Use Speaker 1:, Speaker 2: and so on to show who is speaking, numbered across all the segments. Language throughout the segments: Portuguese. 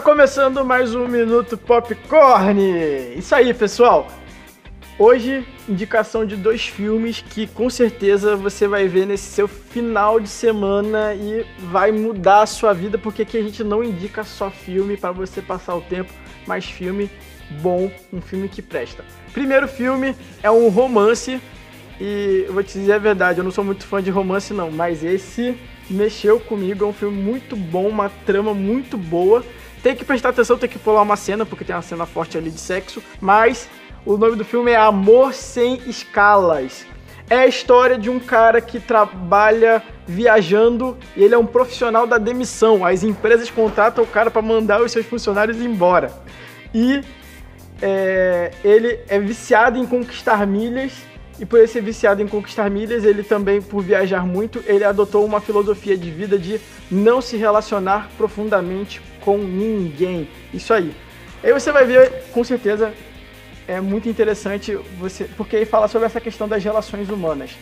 Speaker 1: começando mais um Minuto Popcorn! Isso aí, pessoal! Hoje, indicação de dois filmes que com certeza você vai ver nesse seu final de semana e vai mudar a sua vida, porque aqui a gente não indica só filme para você passar o tempo, mas filme bom, um filme que presta. Primeiro filme é um romance e eu vou te dizer a verdade, eu não sou muito fã de romance não, mas esse mexeu comigo, é um filme muito bom, uma trama muito boa. Tem que prestar atenção, tem que pular uma cena, porque tem uma cena forte ali de sexo, mas o nome do filme é Amor Sem Escalas. É a história de um cara que trabalha viajando e ele é um profissional da demissão. As empresas contratam o cara para mandar os seus funcionários embora. E é, ele é viciado em conquistar milhas e por ele ser viciado em conquistar milhas, ele também, por viajar muito, ele adotou uma filosofia de vida de não se relacionar profundamente com ninguém. Isso aí. Aí você vai ver, com certeza, é muito interessante você, porque ele fala sobre essa questão das relações humanas.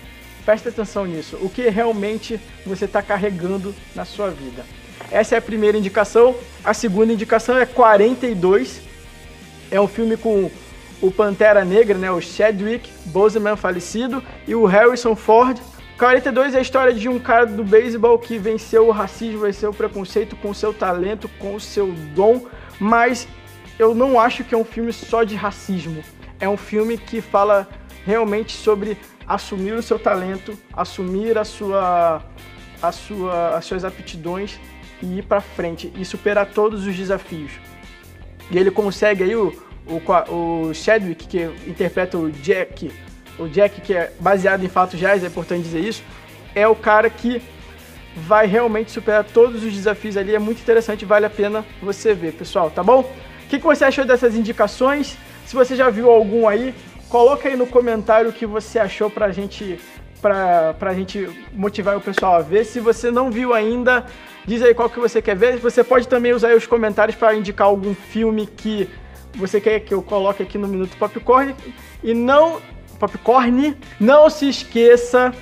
Speaker 1: Presta atenção nisso. O que realmente você está carregando na sua vida. Essa é a primeira indicação. A segunda indicação é 42. É um filme com o Pantera Negra, né, o Chadwick Boseman falecido, e o Harrison Ford. 42 é a história de um cara do beisebol que venceu o racismo, venceu o preconceito com seu talento, com o seu dom, mas eu não acho que é um filme só de racismo. É um filme que fala realmente sobre assumir o seu talento, assumir a sua, a sua, as suas aptidões e ir para frente e superar todos os desafios. E ele consegue aí o, o, o Chadwick, que interpreta o Jack, o Jack que é baseado em fatos reais, é importante dizer isso, é o cara que vai realmente superar todos os desafios ali. É muito interessante, vale a pena você ver, pessoal, tá bom? O que, que você achou dessas indicações? Se você já viu algum aí, coloca aí no comentário o que você achou pra gente pra, pra gente motivar o pessoal a ver. Se você não viu ainda, diz aí qual que você quer ver. Você pode também usar os comentários para indicar algum filme que você quer que eu coloque aqui no Minuto Popcorn. E não. Popcorn, não se esqueça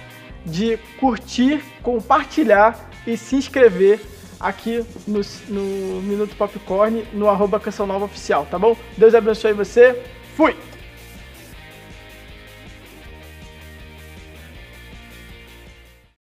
Speaker 1: de curtir, compartilhar e se inscrever aqui no, no Minuto Popcorn, no arroba Canção Nova Oficial, tá bom? Deus abençoe você. Fui!